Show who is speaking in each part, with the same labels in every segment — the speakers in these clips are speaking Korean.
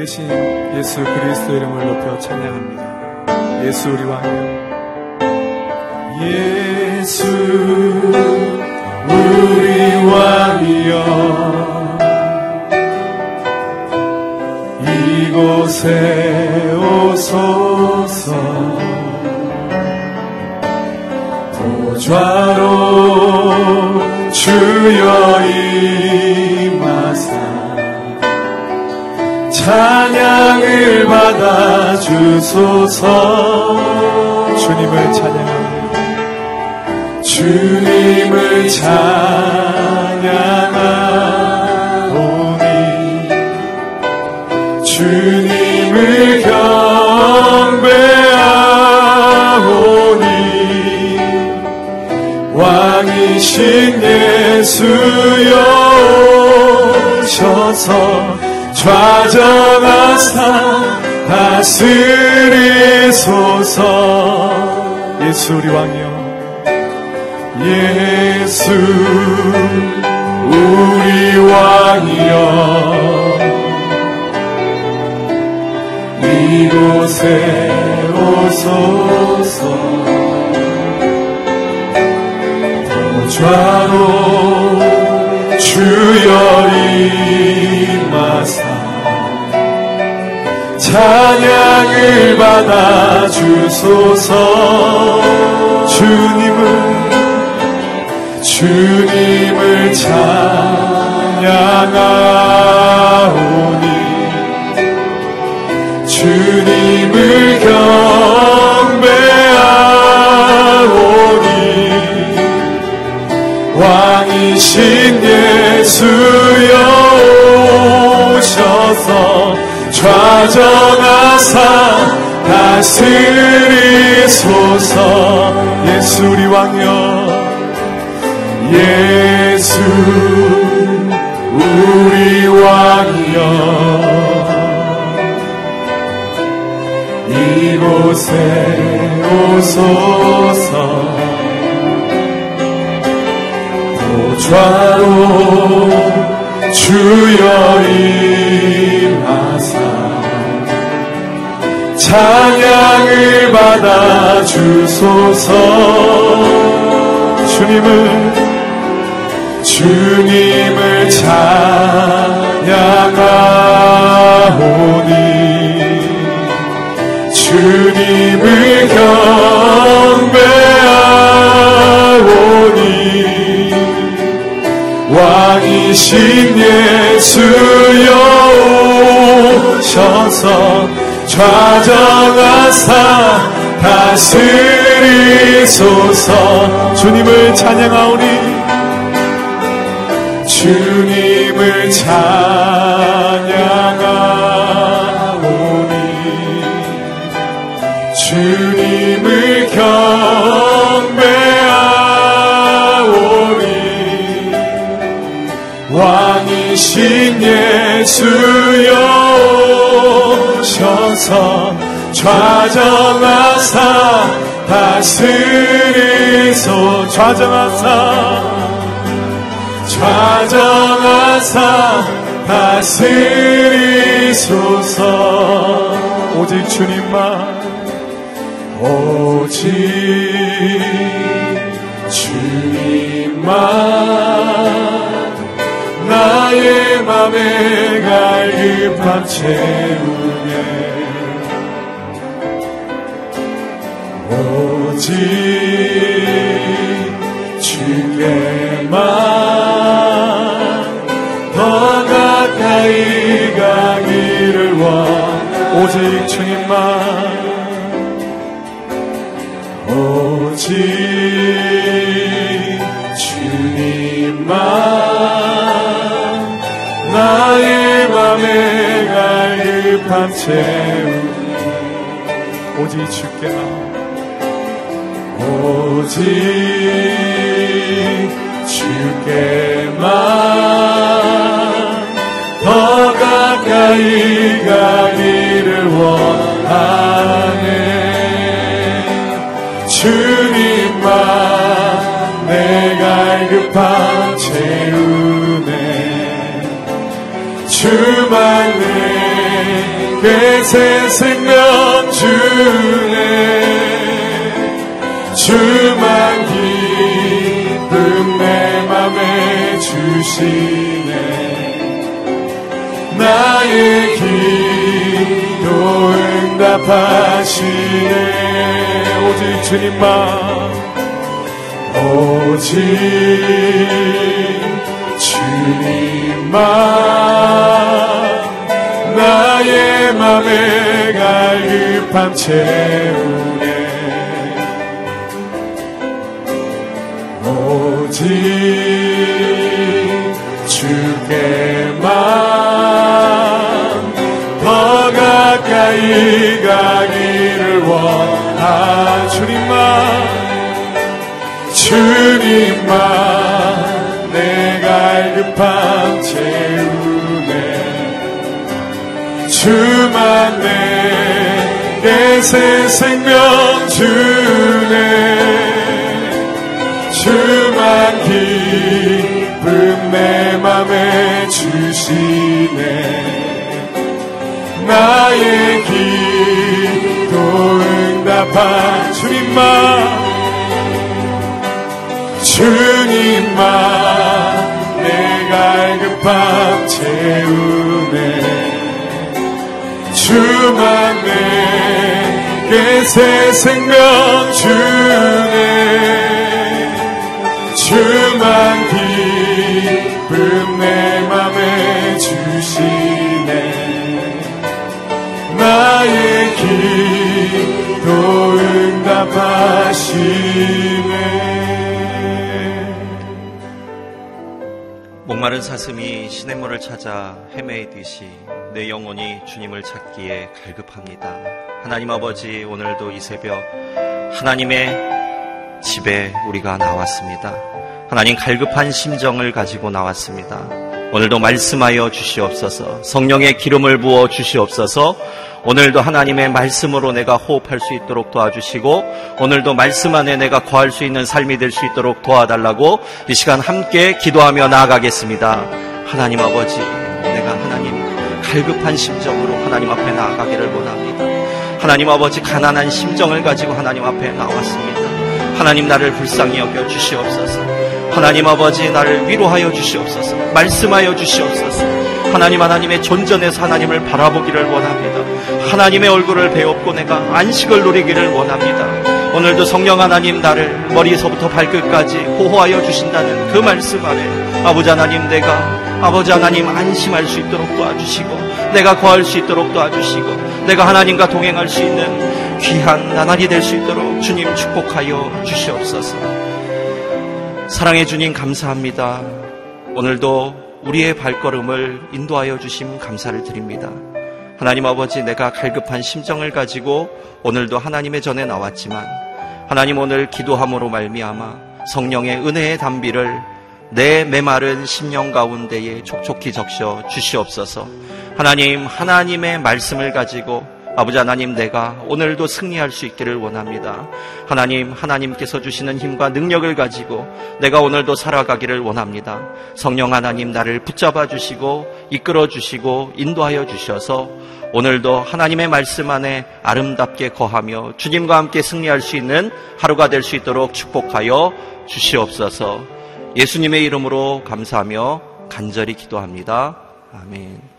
Speaker 1: 되신 예수 그리스도 이름을 높여 찬양합니다. 예수 우리 왕이여.
Speaker 2: 예수 우리 왕이여 이곳에 오소서 보좌로 주여 임하사 받아 주소서
Speaker 1: 주님을 찬양합니다.
Speaker 2: 주님을 찬양하오니 주님을 경배하오니 왕이신 예수여 오셔서 좌정하사 다스리소서.
Speaker 1: 예수 우리 왕이여.
Speaker 2: 예수 우리 왕이여. 이곳에 오소서. 보좌로 주여 임 찬양을 받아 주소서. 주님을 주님을 찬양하오니 주님을 경배하오니 왕이신 예수여 좌정하사 다스리소서. 예수 우리 왕여 예수 우리 왕이여. 이곳에 오소서. 보좌로 주여 임하사 찬양을 받아 주소서. 주님을 주님을 찬양하오니 주님을 경배하오니 왕이신 예수여 오셔서 좌정하사 다스리소서. 주님을 찬양하오니 주님을 찬양하오니 주님을 경배하오니 왕이신 예수여 오셔서 좌정하사 다스리소. 좌정하사. 좌정하사 다스리소서. 오직 주님만 오직 주님만 나의 맘에 갈급함 채우 오직 주께만 더 가까이 가기를 원 오직 주님만 오직 주님만 나의 맘에 갈급함 채우
Speaker 1: 오직 주께만
Speaker 2: 오직 주께만 더 가까이 가기를 원하네. 주님만 내 갈급함 채우네 주만 내 내새 생명 주시네 나의 기도 응답하시네. 오직 주님만. 오직 주님만. 나의 맘에 갈급함 채우네 오직 원하 주님만 주님만 내 갈급함 채우네 주만 내게 새 생명 주네 응답한 주님만 주님만 내 갈급함 채우네 주만 내게 새 생명 주네. 주만 기쁨
Speaker 3: 마른 사슴이 시냇물을 찾아 헤매이듯이 내 영혼이 주님을 찾기에 갈급합니다. 하나님 아버지 오늘도 이 새벽 하나님의 집에 우리가 나왔습니다. 하나님 갈급한 심정을 가지고 나왔습니다. 오늘도 말씀하여 주시옵소서 성령의 기름을 부어 주시옵소서 오늘도 하나님의 말씀으로 내가 호흡할 수 있도록 도와주시고 오늘도 말씀 안에 내가 거할 수 있는 삶이 될 수 있도록 도와달라고 이 시간 함께 기도하며 나아가겠습니다. 하나님 아버지 내가 하나님 갈급한 심정으로 하나님 앞에 나아가기를 원합니다. 하나님 아버지 가난한 심정을 가지고 하나님 앞에 나왔습니다. 하나님 나를 불쌍히 여겨 주시옵소서. 하나님 아버지 나를 위로하여 주시옵소서. 말씀하여 주시옵소서. 하나님 하나님의 존전에서 하나님을 바라보기를 원합니다. 하나님의 얼굴을 배웠고 내가 안식을 누리기를 원합니다. 오늘도 성령 하나님 나를 머리에서부터 발끝까지 보호하여 주신다는 그 말씀 안에 아버지 하나님 내가 아버지 하나님 안심할 수 있도록 도와주시고 내가 거할 수 있도록 도와주시고 내가 하나님과 동행할 수 있는 귀한 나날이 될 수 있도록 주님 축복하여 주시옵소서. 사랑해 주님 감사합니다. 오늘도 우리의 발걸음을 인도하여 주심 감사를 드립니다. 하나님 아버지 내가 갈급한 심정을 가지고 오늘도 하나님의 전에 나왔지만 하나님 오늘 기도함으로 말미암아 성령의 은혜의 담비를 내 메마른 심령 가운데에 촉촉히 적셔 주시옵소서. 하나님 하나님의 말씀을 가지고 아버지 하나님 내가 오늘도 승리할 수 있기를 원합니다. 하나님 하나님께서 주시는 힘과 능력을 가지고 내가 오늘도 살아가기를 원합니다. 성령 하나님 나를 붙잡아 주시고 이끌어 주시고 인도하여 주셔서 오늘도 하나님의 말씀 안에 아름답게 거하며 주님과 함께 승리할 수 있는 하루가 될 수 있도록 축복하여 주시옵소서. 예수님의 이름으로 감사하며 간절히 기도합니다. 아멘.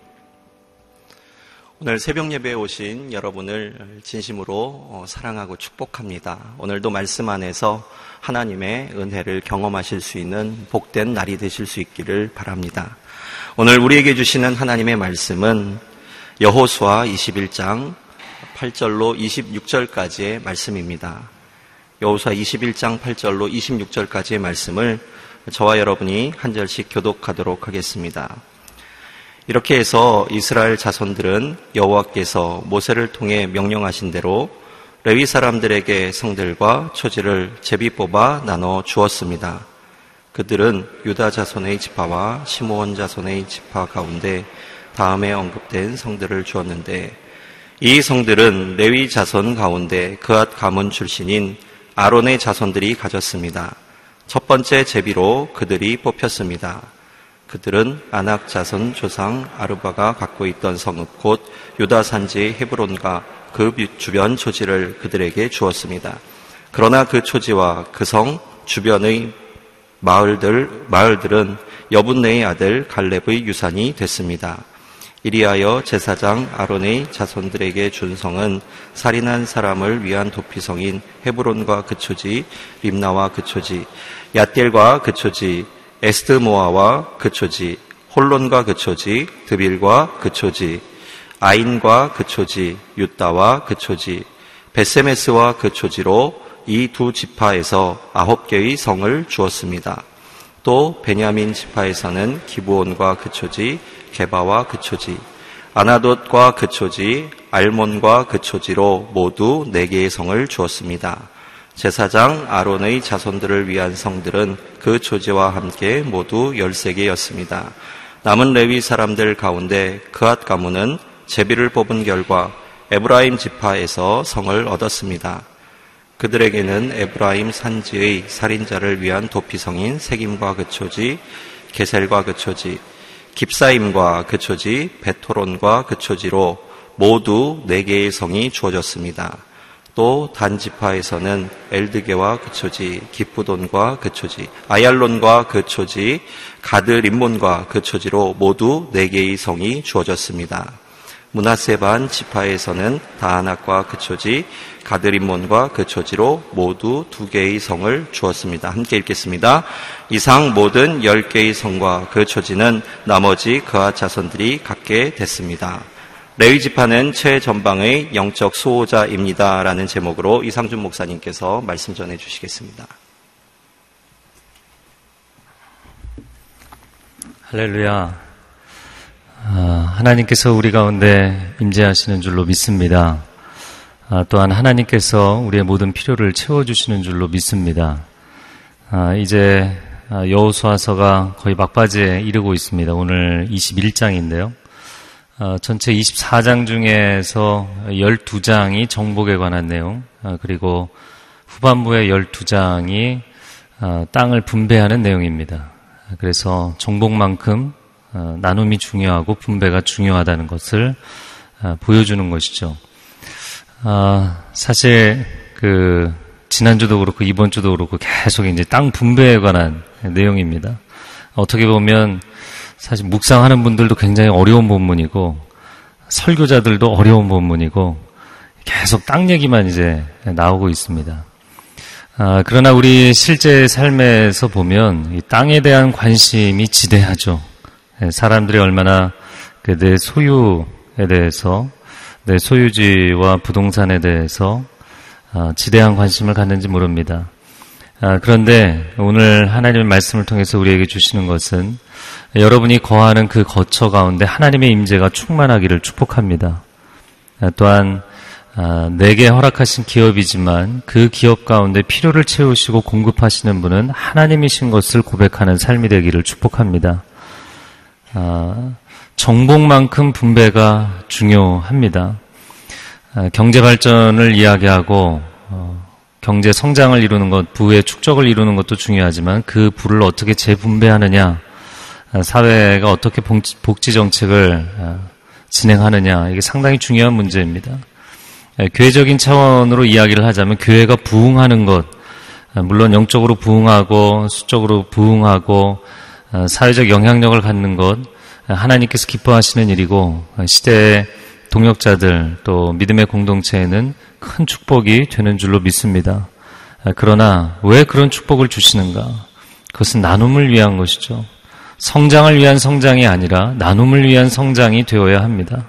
Speaker 3: 오늘 새벽 예배에 오신 여러분을 진심으로 어, 사랑하고 축복합니다. 오늘도 말씀 안에서 하나님의 은혜를 경험하실 수 있는 복된 날이 되실 수 있기를 바랍니다. 오늘 우리에게 주시는 하나님의 말씀은 여호수아 21장 8절로 26절까지의 말씀입니다. 여호수아 21장 8절로 26절까지의 말씀을 저와 여러분이 한 절씩 교독하도록 하겠습니다. 이렇게 해서 이스라엘 자손들은 여호와께서 모세를 통해 명령하신 대로 레위 사람들에게 성들과 초지를 제비 뽑아 나눠 주었습니다. 그들은 유다 자손의 지파와 시므온 자손의 지파 가운데 다음에 언급된 성들을 주었는데 이 성들은 레위 자손 가운데 그앗 가문 출신인 아론의 자손들이 가졌습니다. 첫 번째 제비로 그들이 뽑혔습니다. 그들은 아낙 자손 조상 아르바가 갖고 있던 성읍 곧 유다 산지 헤브론과 그 주변 초지를 그들에게 주었습니다. 그러나 그 초지와 그 성 주변의 마을들 마을들은 여분네의 아들 갈렙의 유산이 됐습니다. 이리하여 제사장 아론의 자손들에게 준 성은 살인한 사람을 위한 도피성인 헤브론과 그 초지, 림나와 그 초지, 야델과 그 초지, 에스드모아와 그 초지, 홀론과 그 초지, 드빌과 그 초지, 아인과 그 초지, 유다와 그 초지, 베세메스와 그 초지로 이 두 지파에서 아홉 개의 성을 주었습니다. 또 베냐민 지파에서는 기브온과 그 초지, 게바와 그 초지, 아나돗과 그 초지, 알몬과 그 초지로 모두 네 개의 성을 주었습니다. 제사장 아론의 자손들을 위한 성들은 그 초지와 함께 모두 13개였습니다. 남은 레위 사람들 가운데 그핫 가문은 제비를 뽑은 결과 에브라임 지파에서 성을 얻었습니다. 그들에게는 에브라임 산지의 살인자를 위한 도피성인 세겜과 그 초지, 게셀과 그 초지, 깁사임과 그 초지, 벧호론과 그 초지로 모두 네 개의 성이 주어졌습니다. 또 단지파에서는 엘드게와 그 초지, 깁브돈과 그 초지, 아얄론과 그 초지, 가드 림몬과 그 초지로 모두 네 개의 성이 주어졌습니다. 문하세반 지파에서는 다하낙과 그 초지, 가드 림몬과 그 초지로 모두 두 개의 성을 주었습니다. 함께 읽겠습니다. 이상 모든 열 개의 성과 그 초지는 나머지 그와 자손들이 갖게 됐습니다. 레위 지파는 최전방의 영적 수호자입니다라는 제목으로 이상준 목사님께서 말씀 전해 주시겠습니다.
Speaker 4: 할렐루야. 아, 하나님께서 우리 가운데 임재하시는 줄로 믿습니다. 아, 또한 하나님께서 우리의 모든 필요를 채워주시는 줄로 믿습니다. 아, 이제 여호수아서가 거의 막바지에 이르고 있습니다. 오늘 21장인데요. 어, 전체 24장 중에서 12장이 정복에 관한 내용, 어, 그리고 후반부의 12장이 어, 땅을 분배하는 내용입니다. 그래서 정복만큼 나눔이 중요하고 분배가 중요하다는 것을 보여주는 것이죠. 사실 그 지난주도 그렇고 이번 주도 그렇고 계속 이제 땅 분배에 관한 내용입니다. 어떻게 보면 사실 묵상하는 분들도 굉장히 어려운 본문이고 설교자들도 어려운 본문이고 계속 땅 얘기만 이제 나오고 있습니다. 아, 그러나 우리 실제 삶에서 보면 이 땅에 대한 관심이 지대하죠. 예, 사람들이 얼마나 그내 소유에 대해서 내 소유지와 부동산에 대해서 아, 지대한 관심을 갖는지 모릅니다. 아, 그런데 오늘 하나님의 말씀을 통해서 우리에게 주시는 것은 여러분이 거하는 그 거처 가운데 하나님의 임재가 충만하기를 축복합니다. 아, 또한 아, 내게 허락하신 기업이지만 그 기업 가운데 필요를 채우시고 공급하시는 분은 하나님이신 것을 고백하는 삶이 되기를 축복합니다. 아, 정복만큼 분배가 중요합니다. 경제 발전을 이야기하고 어, 경제 성장을 이루는 것, 부의 축적을 이루는 것도 중요하지만 그 부를 어떻게 재분배하느냐, 사회가 어떻게 복지 정책을 어, 진행하느냐 이게 상당히 중요한 문제입니다. 예, 교회적인 차원으로 이야기를 하자면 교회가 부흥하는 것, 어, 물론 영적으로 부흥하고 수적으로 부흥하고 어, 사회적 영향력을 갖는 것 하나님께서 기뻐하시는 일이고 시대의 동역자들 또 믿음의 공동체에는 큰 축복이 되는 줄로 믿습니다. 그러나 왜 그런 축복을 주시는가? 그것은 나눔을 위한 것이죠. 성장을 위한 성장이 아니라 나눔을 위한 성장이 되어야 합니다.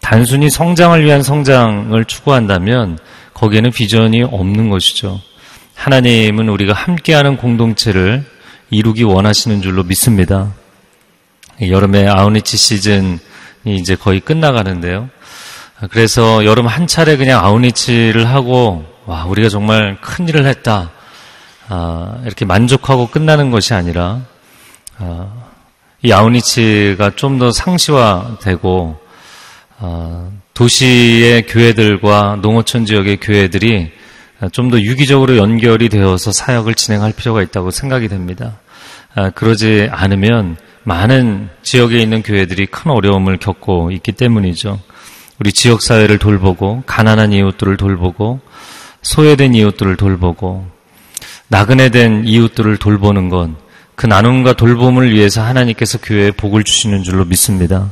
Speaker 4: 단순히 성장을 위한 성장을 추구한다면 거기에는 비전이 없는 것이죠. 하나님은 우리가 함께하는 공동체를 이루기 원하시는 줄로 믿습니다. 여름의 아우니치 시즌이 이제 거의 끝나가는데요. 그래서 여름 한 차례 그냥 아우니치를 하고 와 우리가 정말 큰 일을 했다 아, 이렇게 만족하고 끝나는 것이 아니라 어, 이 아우니치가 좀 더 상시화되고 어, 도시의 교회들과 농어촌 지역의 교회들이 좀 더 유기적으로 연결이 되어서 사역을 진행할 필요가 있다고 생각이 됩니다. 아, 그러지 않으면 많은 지역에 있는 교회들이 큰 어려움을 겪고 있기 때문이죠. 우리 지역 사회를 돌보고 가난한 이웃들을 돌보고 소외된 이웃들을 돌보고 나그네된 이웃들을 돌보는 건 그 나눔과 돌봄을 위해서 하나님께서 교회에 복을 주시는 줄로 믿습니다.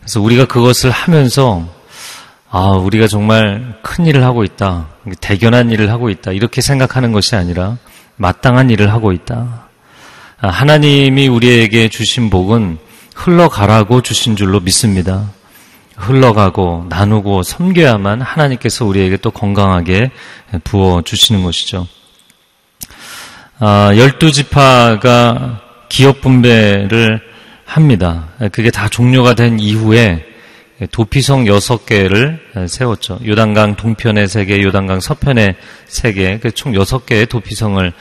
Speaker 4: 그래서 우리가 그것을 하면서 아, 우리가 정말 큰 일을 하고 있다. 대견한 일을 하고 있다. 이렇게 생각하는 것이 아니라 마땅한 일을 하고 있다. 아, 하나님이 우리에게 주신 복은 흘러가라고 주신 줄로 믿습니다. 흘러가고 나누고 섬겨야만 하나님께서 우리에게 또 건강하게 부어 주시는 것이죠. 아, 열두 지파가 기업 분배를 합니다. 그게 다 종료가 된 이후에 도피성 여섯 개를 세웠죠. 요단강 동편에 세 개, 요단강 서편에 세 개, 그총 여섯 개의 도피성을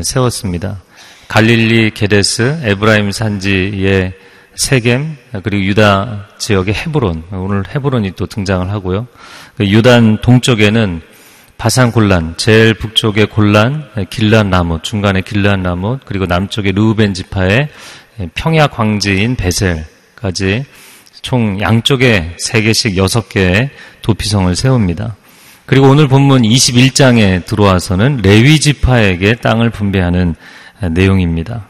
Speaker 4: 세웠습니다. 갈릴리 게데스, 에브라임 산지의 세겜 그리고 유다 지역의 헤브론 오늘 헤브론이 또 등장을 하고요. 그 유단 동쪽에는 바산 골란, 제일 북쪽의 골란, 길란 나무, 중간에 길란 나무, 그리고 남쪽의 루벤 지파의 평야 광지인 베셀까지 총 양쪽에 세 개씩 여섯 개의 도피성을 세웁니다. 그리고 오늘 본문 21장에 들어와서는 레위 지파에게 땅을 분배하는 내용입니다.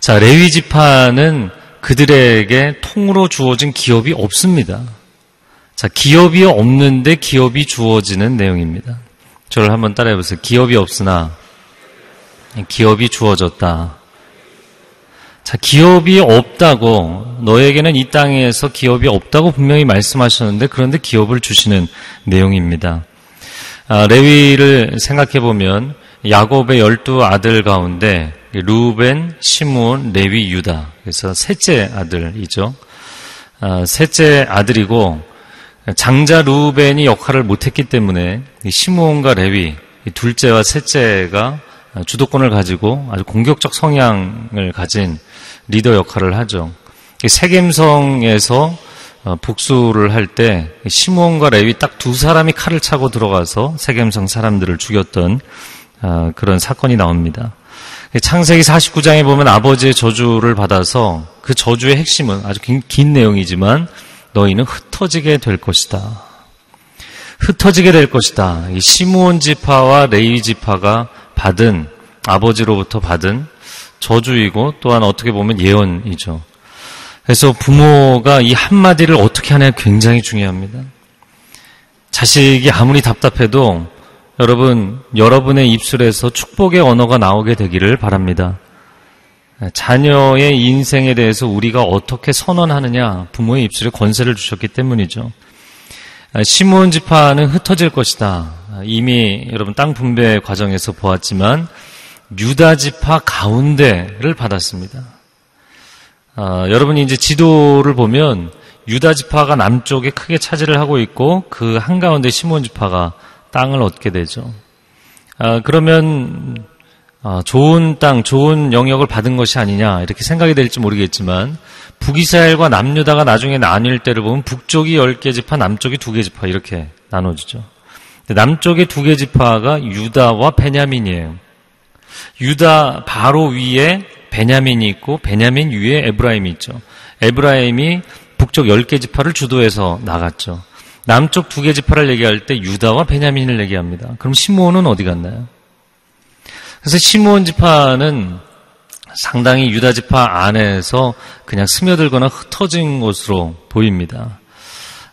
Speaker 4: 자, 레위 지파는 그들에게 통으로 주어진 기업이 없습니다. 자, 기업이 없는데 기업이 주어지는 내용입니다. 저를 한번 따라해 보세요. 기업이 없으나 기업이 주어졌다. 자, 기업이 없다고 너에게는 이 땅에서 기업이 없다고 분명히 말씀하셨는데 그런데 기업을 주시는 내용입니다. 아, 레위를 생각해 보면 야곱의 열두 아들 가운데 루벤, 시므온, 레위, 유다. 그래서 셋째 아들이죠. 아, 셋째 아들이고 장자 루벤이 역할을 못했기 때문에 시므온과 레위 둘째와 셋째가 주도권을 가지고 아주 공격적 성향을 가진 리더 역할을 하죠. 세겜성에서 어, 복수를 할 때 시므온과 레위 딱 두 사람이 칼을 차고 들어가서 세겜성 사람들을 죽였던 아, 그런 사건이 나옵니다. 창세기 49장에 보면 아버지의 저주를 받아서 그 저주의 핵심은 아주 긴, 긴 내용이지만 너희는 흩어지게 될 것이다. 흩어지게 될 것이다. 이 시므온 지파와 레이 지파가 받은 아버지로부터 받은 저주이고 또한 어떻게 보면 예언이죠. 그래서 부모가 이 한마디를 어떻게 하냐 굉장히 중요합니다. 자식이 아무리 답답해도 여러분, 여러분의 입술에서 축복의 언어가 나오게 되기를 바랍니다. 자녀의 인생에 대해서 우리가 어떻게 선언하느냐 부모의 입술에 권세를 주셨기 때문이죠. 시몬 지파는 흩어질 것이다. 이미 여러분 땅 분배 과정에서 보았지만 유다 지파 가운데를 받았습니다. 아, 여러분이 이제 지도를 보면 유다 지파가 남쪽에 크게 차지를 하고 있고 그 한가운데 시몬 지파가 땅을 얻게 되죠. 아, 그러면 아, 좋은 땅, 좋은 영역을 받은 것이 아니냐 이렇게 생각이 될지 모르겠지만 북이스라엘과 남유다가 나중에 나뉠 때를 보면 북쪽이 10개 지파, 남쪽이 2개 지파 이렇게 나눠지죠. 남쪽의 2개 지파가 유다와 베냐민이에요. 유다 바로 위에 베냐민이 있고 베냐민 위에 에브라임이 있죠. 에브라임이 북쪽 10개 지파를 주도해서 나갔죠. 남쪽 두개 지파를 얘기할 때 유다와 베냐민을 얘기합니다. 그럼 시므온은 어디 갔나요? 그래서 시므온 지파는 상당히 유다 지파 안에서 그냥 스며들거나 흩어진 것으로 보입니다.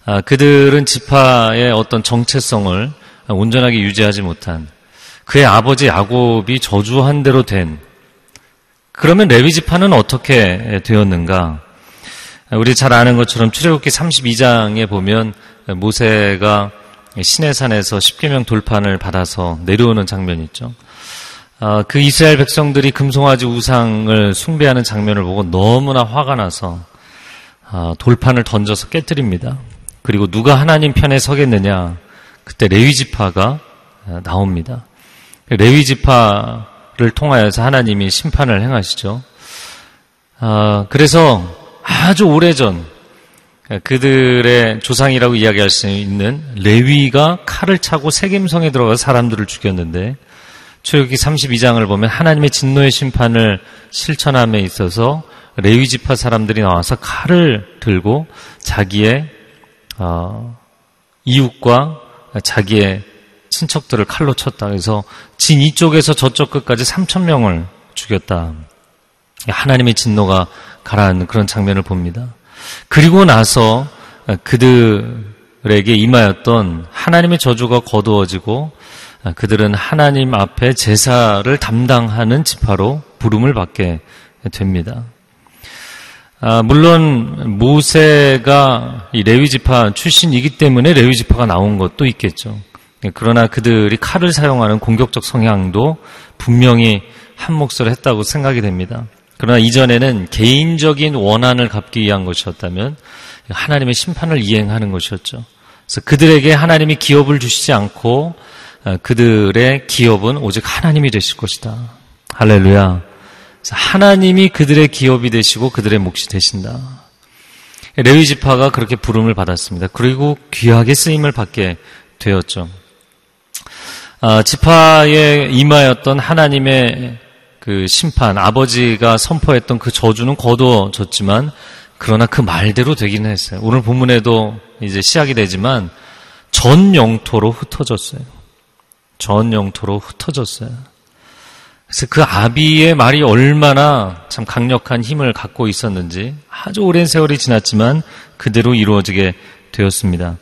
Speaker 4: 아, 그들은 지파의 어떤 정체성을 온전하게 유지하지 못한 그의 아버지 야곱이 저주한 대로 된 그러면 레위 지파는 어떻게 되었는가? 우리 잘 아는 것처럼 출애굽기 32장에 보면 모세가 시내산에서 10개명 돌판을 받아서 내려오는 장면이 있죠. 아, 그 이스라엘 백성들이 금송아지 우상을 숭배하는 장면을 보고 너무나 화가 나서 아, 돌판을 던져서 깨뜨립니다. 그리고 누가 하나님 편에 서겠느냐? 그때 레위 지파가 아, 나옵니다. 레위 지파를 통하여서 하나님이 심판을 행하시죠. 그래서 아주 오래전 그들의 조상이라고 이야기할 수 있는 레위가 칼을 차고 세겜성에 들어가 사람들을 죽였는데 출애굽기 32장을 보면 하나님의 진노의 심판을 실천함에 있어서 레위 지파 사람들이 나와서 칼을 들고 자기의 어, 이웃과 자기의 친척들을 칼로 쳤다. 그래서 진 이쪽에서 저쪽 끝까지 3천 명을 죽였다. 하나님의 진노가 가라앉는 그런 장면을 봅니다. 그리고 나서 그들에게 임하였던 하나님의 저주가 거두어지고 그들은 하나님 앞에 제사를 담당하는 지파로 부름을 받게 됩니다. 아, 물론 모세가 이 레위 지파 출신이기 때문에 레위 지파가 나온 것도 있겠죠. 그러나 그들이 칼을 사용하는 공격적 성향도 분명히 한 몫을 했다고 생각이 됩니다. 그러나 이전에는 개인적인 원한을 갚기 위한 것이었다면 하나님의 심판을 이행하는 것이었죠. 그래서 그들에게 하나님이 기업을 주시지 않고 어, 그들의 기업은 오직 하나님이 되실 것이다. 할렐루야. 하나님이 그들의 기업이 되시고 그들의 몫이 되신다. 레위 지파가 그렇게 부름을 받았습니다. 그리고 귀하게 쓰임을 받게 되었죠. 아, 지파에 임하였던 하나님의 그 심판, 아버지가 선포했던 그 저주는 거두어졌지만, 그러나 그 말대로 되기는 했어요. 오늘 본문에도 이제 시작이 되지만, 전 영토로 흩어졌어요. 전 영토로 흩어졌어요. 그래서 그 아비의 말이 얼마나 참 강력한 힘을 갖고 있었는지 아주 오랜 세월이 지났지만 그대로 이루어지게 되었습니다.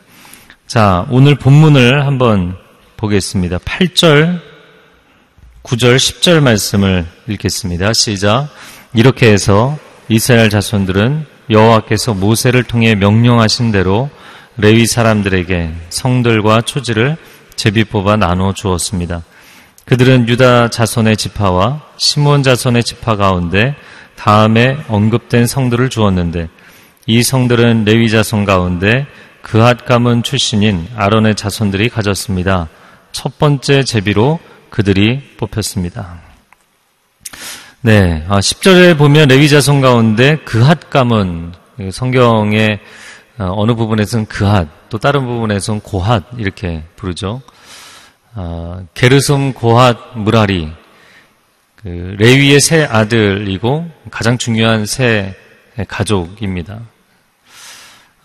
Speaker 4: 자, 오늘 본문을 한번 보겠습니다. 8절 9절, 10절 말씀을 읽겠습니다. 시작. 이렇게 해서 이스라엘 자손들은 여호와께서 모세를 통해 명령하신 대로 레위 사람들에게 성들과 초지를 제비 뽑아 나누어 주었습니다. 그들은 유다 자손의 지파와 시몬 자손의 지파 가운데 다음에 언급된 성들을 주었는데 이 성들은 레위 자손 가운데 그핫 가문 출신인 아론의 자손들이 가졌습니다. 첫 번째 제비로 그들이 뽑혔습니다. 네, 10절에 아, 보면 레위 자손 가운데 그핫 가문 성경의 어, 어느 부분에서는 그핫 또 다른 부분에서는 고핫 이렇게 부르죠. 어, 게르솜 고핫 무라리 그 레위의 세 아들이고 가장 중요한 세 가족입니다.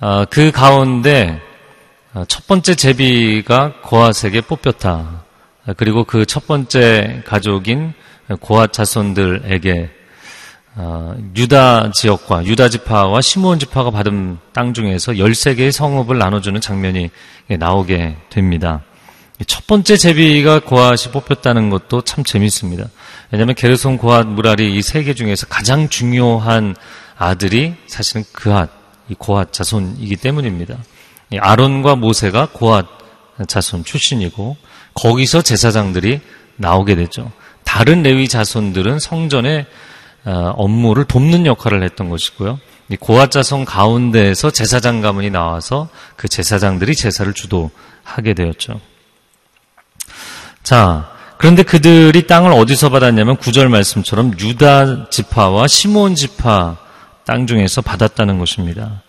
Speaker 4: 어, 그 가운데 첫 번째 제비가 고핫에게 뽑혔다. 그리고 그 첫 번째 가족인 고핫 자손들에게 어, 유다 지역과 유다 지파와 시므온 지파가 받은 땅 중에서 13개의 성읍을 나눠주는 장면이 나오게 됩니다. 첫 번째 제비가 고핫이 뽑혔다는 것도 참 재밌습니다. 왜냐하면 게르손, 고핫, 무라리 이 세 개 중에서 가장 중요한 아들이 사실은 그핫, 이 고핫 자손이기 때문입니다. 아론과 모세가 고핫 자손 출신이고 거기서 제사장들이 나오게 되죠. 다른 레위 자손들은 성전의 어, 업무를 돕는 역할을 했던 것이고요. 고핫 자손 가운데에서 제사장 가문이 나와서 그 제사장들이 제사를 주도하게 되었죠. 자, 그런데 그들이 땅을 어디서 받았냐면 구절 말씀처럼 유다 지파와 시몬 지파 땅 중에서 받았다는 것입니다.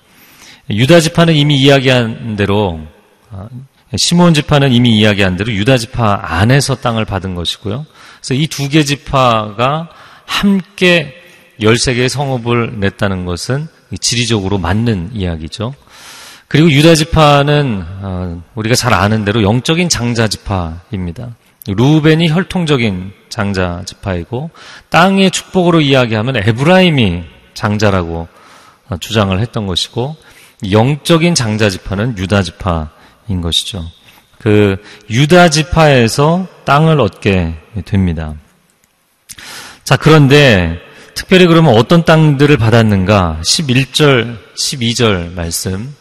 Speaker 4: 유다 지파는 이미 이야기한 대로 아, 시몬 지파는 이미 이야기한 대로 유다 지파 안에서 땅을 받은 것이고요. 그래서 이 두 개 지파가 함께 13개의 성읍을 냈다는 것은 지리적으로 맞는 이야기죠. 그리고 유다 지파는 어, 우리가 잘 아는 대로 영적인 장자 지파입니다. 루벤이 혈통적인 장자 지파이고 땅의 축복으로 이야기하면 에브라임이 장자라고 주장을 했던 것이고 영적인 장자 지파는 유다 지파인 것이죠. 그 유다 지파에서 땅을 얻게 됩니다. 자, 그런데 특별히 그러면 어떤 땅들을 받았는가? 11절, 12절 말씀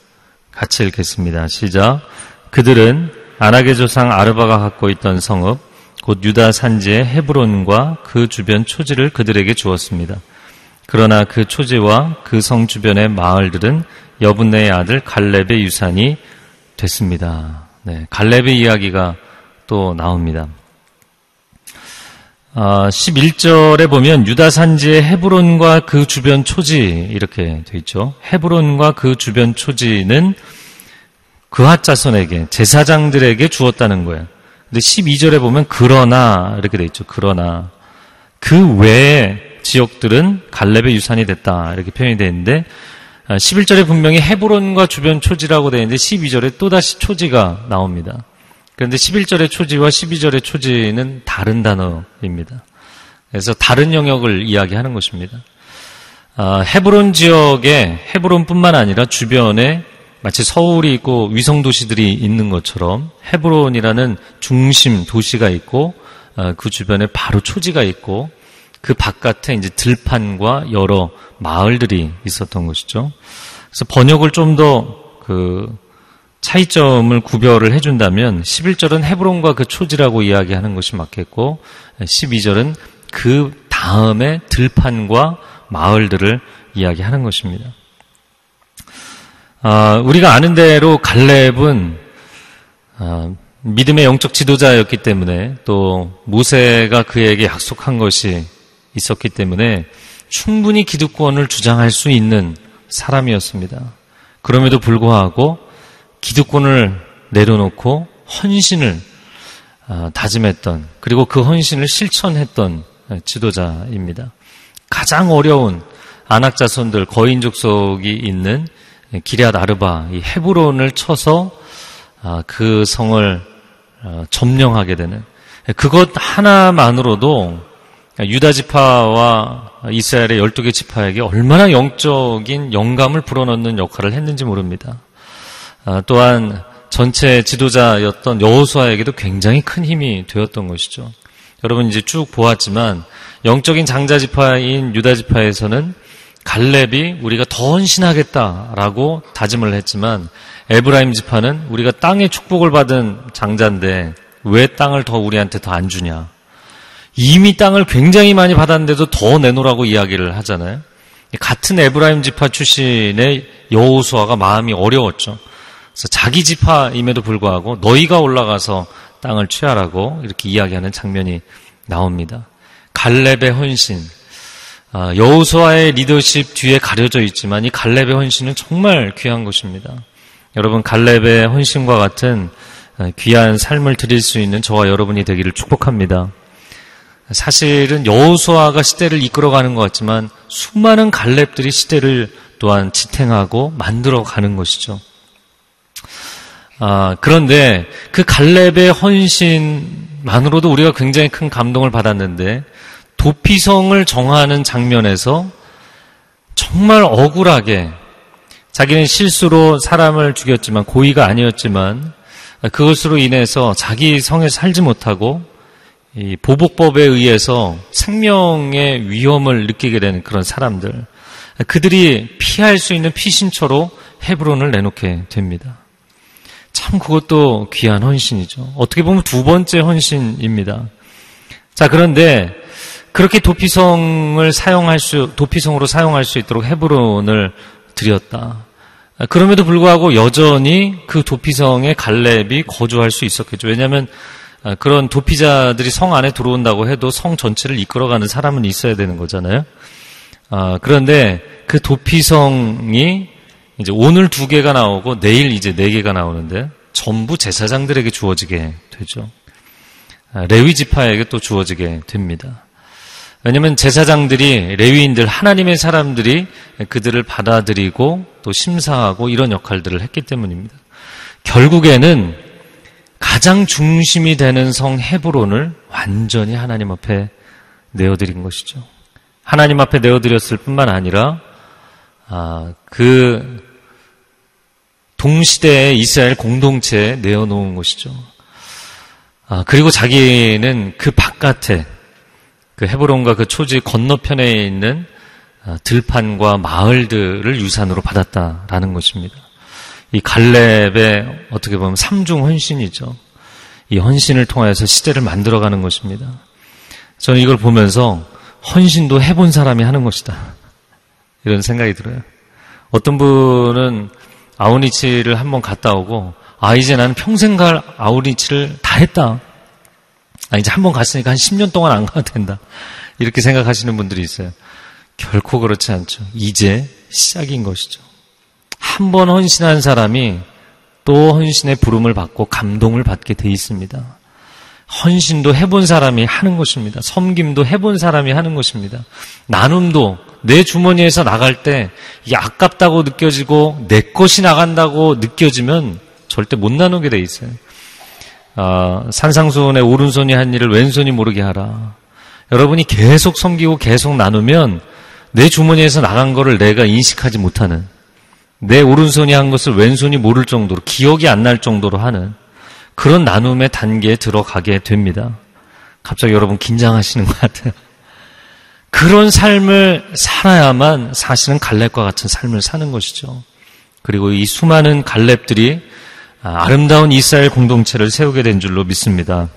Speaker 4: 같이 읽겠습니다. 시작. 그들은 아낙의 조상 아르바가 갖고 있던 성읍 곧 유다 산지의 헤브론과 그 주변 초지를 그들에게 주었습니다. 그러나 그 초지와 그 성 주변의 마을들은 여분네의 아들 갈렙의 유산이 됐습니다. 네, 갈렙의 이야기가 또 나옵니다. 아, 11절에 보면 유다 산지의 헤브론과 그 주변 초지 이렇게 돼 있죠. 헤브론과 그 주변 초지는 그핫 자손에게 제사장들에게 주었다는 거예요. 근데 12절에 보면 그러나 이렇게 돼 있죠. 그러나 그 외에 지역들은 갈렙의 유산이 됐다. 이렇게 표현이 되어 있는데 11절에 아, 분명히 헤브론과 주변 초지라고 되어 있는데 12절에 또다시 초지가 나옵니다. 그런데 11절의 초지와 12절의 초지는 다른 단어입니다. 그래서 다른 영역을 이야기하는 것입니다. 아, 헤브론 지역에 헤브론뿐만 아니라 주변에 마치 서울이 있고 위성 도시들이 있는 것처럼 헤브론이라는 중심 도시가 있고 아, 그 주변에 바로 초지가 있고 그 바깥에 이제 들판과 여러 마을들이 있었던 것이죠. 그래서 번역을 좀 더 그 차이점을 구별을 해준다면 11절은 헤브론과 그 초지라고 이야기하는 것이 맞겠고 12절은 그 다음에 들판과 마을들을 이야기하는 것입니다. 아, 우리가 아는 대로 갈렙은 아, 믿음의 영적 지도자였기 때문에 또 모세가 그에게 약속한 것이 있었기 때문에 충분히 기득권을 주장할 수 있는 사람이었습니다. 그럼에도 불구하고 기득권을 내려놓고 헌신을 아, 다짐했던 그리고 그 헌신을 실천했던 지도자입니다. 가장 어려운 안악자손들 거인 족 속이 있는 기리앗 아르바 이 헤브론을 쳐서 아, 그 성을 어, 점령하게 되는 그것 하나만으로도 유다 지파와 이스라엘의 12개 지파에게 얼마나 영적인 영감을 불어넣는 역할을 했는지 모릅니다. 아, 또한 전체 지도자였던 여호수아에게도 굉장히 큰 힘이 되었던 것이죠. 여러분 이제 쭉 보았지만 영적인 장자 지파인 유다 지파에서는 갈렙이 우리가 더 헌신하겠다라고 다짐을 했지만 에브라임 지파는 우리가 땅의 축복을 받은 장자인데 왜 땅을 더 우리한테 더 안 주냐? 이미 땅을 굉장히 많이 받았는데도 더 내놓으라고 이야기를 하잖아요. 같은 에브라임 지파 출신의 여호수아가 마음이 어려웠죠. 그래서 자기 지파임에도 불구하고 너희가 올라가서 땅을 취하라고 이렇게 이야기하는 장면이 나옵니다. 갈렙의 헌신, 아, 여호수아의 리더십 뒤에 가려져 있지만 이 갈렙의 헌신은 정말 귀한 것입니다. 여러분 갈렙의 헌신과 같은 아, 귀한 삶을 드릴 수 있는 저와 여러분이 되기를 축복합니다. 사실은 여호수아가 시대를 이끌어가는 것 같지만 수많은 갈렙들이 시대를 또한 지탱하고 만들어가는 것이죠. 아, 그런데 그 갈렙의 헌신만으로도 우리가 굉장히 큰 감동을 받았는데 도피성을 정하는 장면에서 정말 억울하게 자기는 실수로 사람을 죽였지만 고의가 아니었지만 그것으로 인해서 자기 성에 살지 못하고 보복법에 의해서 생명의 위험을 느끼게 되는 그런 사람들 그들이 피할 수 있는 피신처로 헤브론을 내놓게 됩니다. 참 그것도 귀한 헌신이죠. 어떻게 보면 두 번째 헌신입니다. 자, 그런데 그렇게 도피성을 사용할 수, 도피성으로 사용할 수 있도록 헤브론을 드렸다. 그럼에도 불구하고 여전히 그 도피성에 갈렙이 거주할 수 있었겠죠. 왜냐하면 그런 도피자들이 성 안에 들어온다고 해도 성 전체를 이끌어가는 사람은 있어야 되는 거잖아요. 아, 그런데 그 도피성이 이제 오늘 두 개가 나오고 내일 이제 네 개가 나오는데 전부 제사장들에게 주어지게 되죠. 아, 레위 지파에게 또 주어지게 됩니다. 왜냐하면 제사장들이 레위인들 하나님의 사람들이 그들을 받아들이고 또 심사하고 이런 역할들을 했기 때문입니다. 결국에는 가장 중심이 되는 성 헤브론을 완전히 하나님 앞에 내어드린 것이죠. 하나님 앞에 내어드렸을 뿐만 아니라 아, 그 동시대의 이스라엘 공동체에 내어놓은 것이죠. 아, 그리고 자기는 그 바깥에 그 헤브론과 그 초지 건너편에 있는 아, 들판과 마을들을 유산으로 받았다라는 것입니다. 이 갈렙의 어떻게 보면 삼중 헌신이죠. 이 헌신을 통해서 시대를 만들어가는 것입니다. 저는 이걸 보면서 헌신도 해본 사람이 하는 것이다. 이런 생각이 들어요. 어떤 분은 아우니치를 한번 갔다 오고 아 이제 나는 평생 갈 아우니치를 다 했다. 아 이제 한 번 갔으니까 한 10년 동안 안 가도 된다. 이렇게 생각하시는 분들이 있어요. 결코 그렇지 않죠. 이제 시작인 것이죠. 한 번 헌신한 사람이 또 헌신의 부름을 받고 감동을 받게 돼 있습니다. 헌신도 해본 사람이 하는 것입니다. 섬김도 해본 사람이 하는 것입니다. 나눔도 내 주머니에서 나갈 때 이게 아깝다고 느껴지고 내 것이 나간다고 느껴지면 절대 못 나누게 돼 있어요. 아, 산상수훈의 오른손이 한 일을 왼손이 모르게 하라. 여러분이 계속 섬기고 계속 나누면 내 주머니에서 나간 거를 내가 인식하지 못하는 내 오른손이 한 것을 왼손이 모를 정도로 기억이 안 날 정도로 하는 그런 나눔의 단계에 들어가게 됩니다. 갑자기 여러분 긴장하시는 것 같아요. 그런 삶을 살아야만 사실은 갈렙과 같은 삶을 사는 것이죠. 그리고 이 수많은 갈렙들이 아름다운 이스라엘 공동체를 세우게 된 줄로 믿습니다.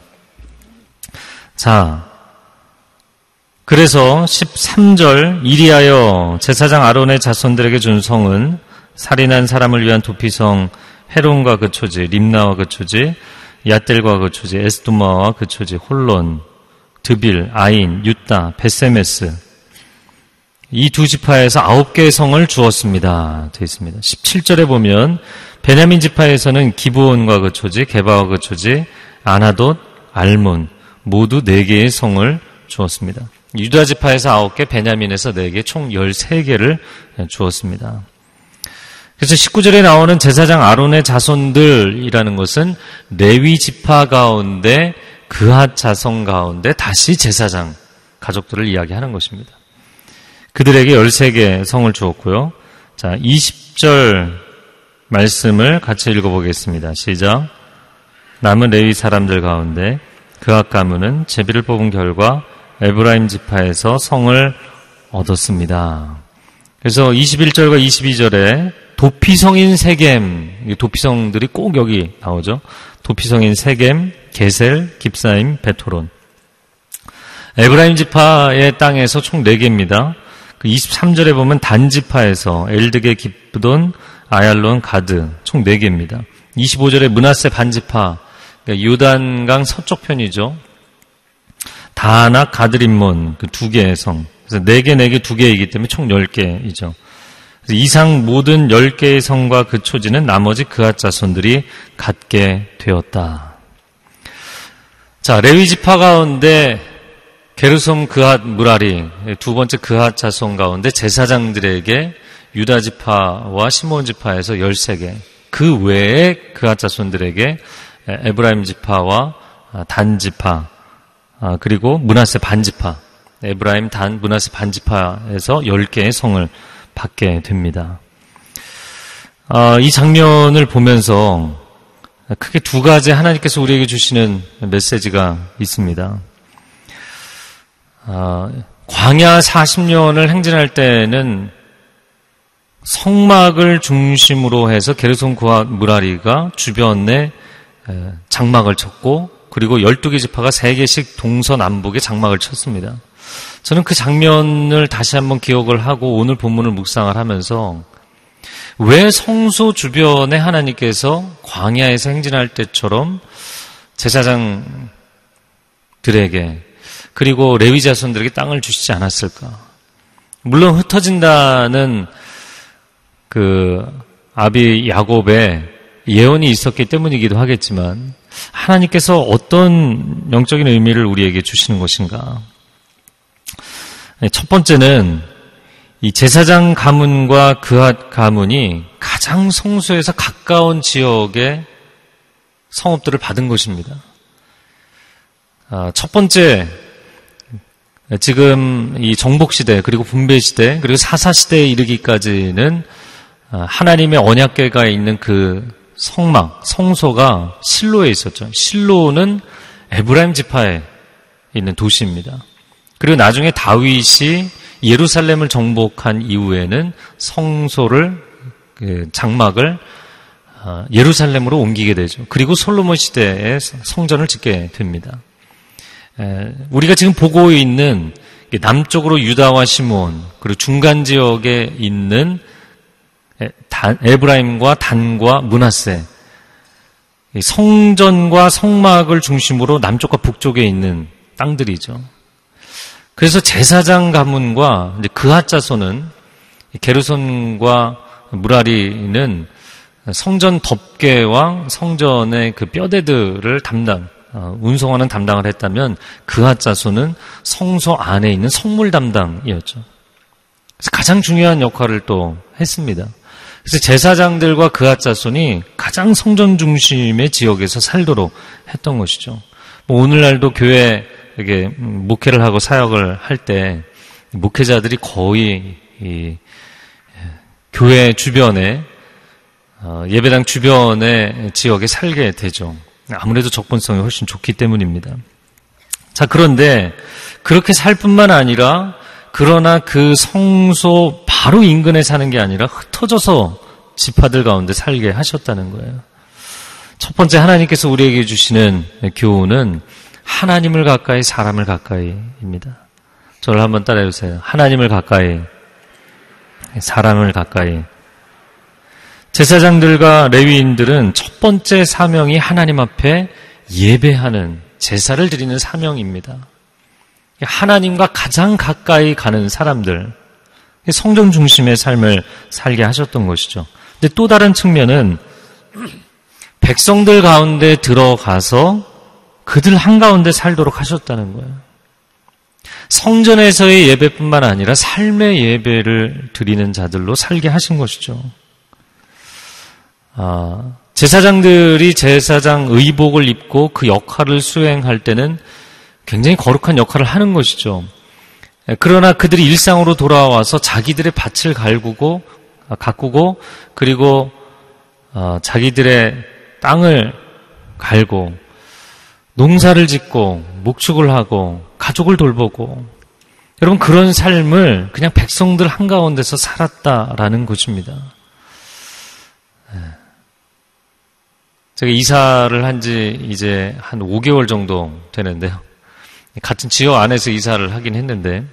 Speaker 4: 자, 그래서 13절 이리하여 제사장 아론의 자손들에게 준 성은 살인한 사람을 위한 도피성 헤론과 그 초지, 림나와 그 초지, 야델과 그 초지, 에스두마와 그 초지, 홀론, 드빌, 아인, 유타, 베세메스 이 두 지파에서 아홉 개의 성을 주었습니다. 되어 있습니다. 17절에 보면 베냐민 지파에서는 기브온과 그 초지, 게바와 그 초지, 아나돗, 알몬 모두 네 개의 성을 주었습니다. 유다 지파에서 아홉 개, 베냐민에서 네 개, 총 13개를 주었습니다. 그래서 19절에 나오는 제사장 아론의 자손들이라는 것은 레위 지파 가운데 그핫 자손 가운데 다시 제사장 가족들을 이야기하는 것입니다. 그들에게 13개 성을 주었고요. 자, 20절 말씀을 같이 읽어보겠습니다. 시작. 남은 레위 사람들 가운데 그핫 가문은 제비를 뽑은 결과 에브라임 지파에서 성을 얻었습니다. 그래서 21절과 22절에 도피성인 세겜, 도피성들이 꼭 여기 나오죠. 도피성인 세겜, 게셀, 깁사임, 벧호론. 에브라임 지파의 땅에서 총 4개입니다. 그 23절에 보면 단 지파에서 엘드게 깁브돈, 아얄론, 가드 총 4개입니다. 25절에 므낫세 반지파, 그러니까 유단강 서쪽 편이죠. 다나 가드림몬 그 두 개의 성. 그래서 4개, 4개, 2개이기 때문에 총 10개이죠. 이상 모든 10개의 성과 그 초지는 나머지 그앗 자손들이 갖게 되었다. 자, 레위 지파 가운데 게르솜 그앗 무라리 두 번째 그앗 자손 가운데 제사장들에게 유다 지파와 시몬 지파에서 13개 그 외에 그앗 자손들에게 에브라임 지파와 단 지파 아, 그리고 문하세 반 지파 에브라임 단 문하세 반 지파에서 10개의 성을 받게 됩니다. 아, 이 장면을 보면서 크게 두 가지 하나님께서 우리에게 주시는 메시지가 있습니다. 아, 광야 40년을 행진할 때는 성막을 중심으로 해서 게르손과 무라리가 주변에 장막을 쳤고 그리고 12개 지파가 3개씩 동서남북에 장막을 쳤습니다. 저는 그 장면을 다시 한번 기억을 하고 오늘 본문을 묵상을 하면서 왜 성소 주변에 하나님께서 광야에서 행진할 때처럼 제사장들에게 그리고 레위 자손들에게 땅을 주시지 않았을까? 물론 흩어진다는 그 아비 야곱의 예언이 있었기 때문이기도 하겠지만 하나님께서 어떤 영적인 의미를 우리에게 주시는 것인가? 네, 첫 번째는 이 제사장 가문과 그앗 가문이 가장 성소에서 가까운 지역의 성읍들을 받은 것입니다. 아, 첫 번째, 지금 이 정복 시대 그리고 분배 시대 그리고 사사 시대에 이르기까지는 아, 하나님의 언약궤가 있는 그 성막 성소가 실로에 있었죠. 실로는 에브라임 지파에 있는 도시입니다. 그리고 나중에 다윗이 예루살렘을 정복한 이후에는 성소를 그 장막을 어, 예루살렘으로 옮기게 되죠. 그리고 솔로몬 시대에 성전을 짓게 됩니다. 우리가 지금 보고 있는 남쪽으로 유다와 시몬 그리고 중간 지역에 있는 에브라임과 단과 문하세 성전과 성막을 중심으로 남쪽과 북쪽에 있는 땅들이죠. 그래서 제사장 가문과 그하 자손은 게르손과 무라리는 성전 덮개와 성전의 그 뼈대들을 담당 어, 운송하는 담당을 했다면 그앗 자손은 성소 안에 있는 성물 담당이었죠. 그래서 가장 중요한 역할을 또 했습니다. 그래서 제사장들과 그앗 자손이 가장 성전 중심의 지역에서 살도록 했던 것이죠. 뭐 오늘날도 교회 이게 목회를 하고 사역을 할 때 목회자들이 거의 이 교회 주변에 어, 예배당 주변의 지역에 살게 되죠. 아무래도 접근성이 훨씬 좋기 때문입니다. 자, 그런데 그렇게 살 뿐만 아니라 그러나 그 성소 바로 인근에 사는 게 아니라 흩어져서 지파들 가운데 살게 하셨다는 거예요. 첫 번째 하나님께서 우리에게 주시는 교훈은 하나님을 가까이 사람을 가까이입니다. 저를 한번 따라해 주세요. 하나님을 가까이 사람을 가까이 제사장들과 레위인들은 첫 번째 사명이 하나님 앞에 예배하는 제사를 드리는 사명입니다. 하나님과 가장 가까이 가는 사람들, 성전 중심의 삶을 살게 하셨던 것이죠. 근데 또 다른 측면은 백성들 가운데 들어가서 그들 한가운데 살도록 하셨다는 거예요. 성전에서의 예배뿐만 아니라 삶의 예배를 드리는 자들로 살게 하신 것이죠. 아, 제사장들이 제사장 의복을 입고 그 역할을 수행할 때는 굉장히 거룩한 역할을 하는 것이죠. 예, 그러나 그들이 일상으로 돌아와서 자기들의 밭을 갈구고 아, 가꾸고 그리고 어, 자기들의 땅을 갈고 농사를 짓고 목축을 하고 가족을 돌보고 여러분 그런 삶을 그냥 백성들 한가운데서 살았다라는 것입니다. 예. 제가 이사를 한 지 이제 한 5개월 정도 되는데요. 같은 지역 안에서 이사를 하긴 했는데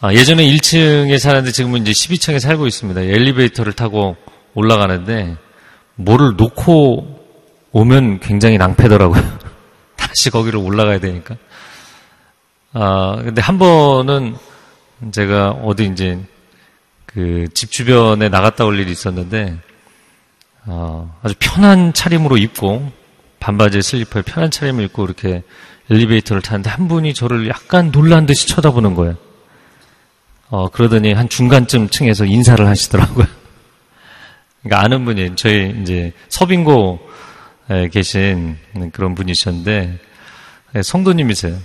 Speaker 4: 아, 예전에 1층에 살았는데 지금은 이제 12층에 살고 있습니다. 엘리베이터를 타고 올라가는데 뭐를 놓고 오면 굉장히 낭패더라고요. 다시 거기를 올라가야 되니까. 아, 근데 한 번은 제가 어디 이제 그 집 주변에 나갔다 올 일이 있었는데 어, 아주 편한 차림으로 입고 반바지 슬리퍼에 편한 차림을 입고 이렇게 엘리베이터를 타는데 한 분이 저를 약간 놀란 듯이 쳐다보는 거예요. 어, 그러더니 한 중간쯤 층에서 인사를 하시더라고요. 그러니까 아는 분이 저희 이제 서빙고에 계신 그런 분이셨는데 예, 성도님이세요.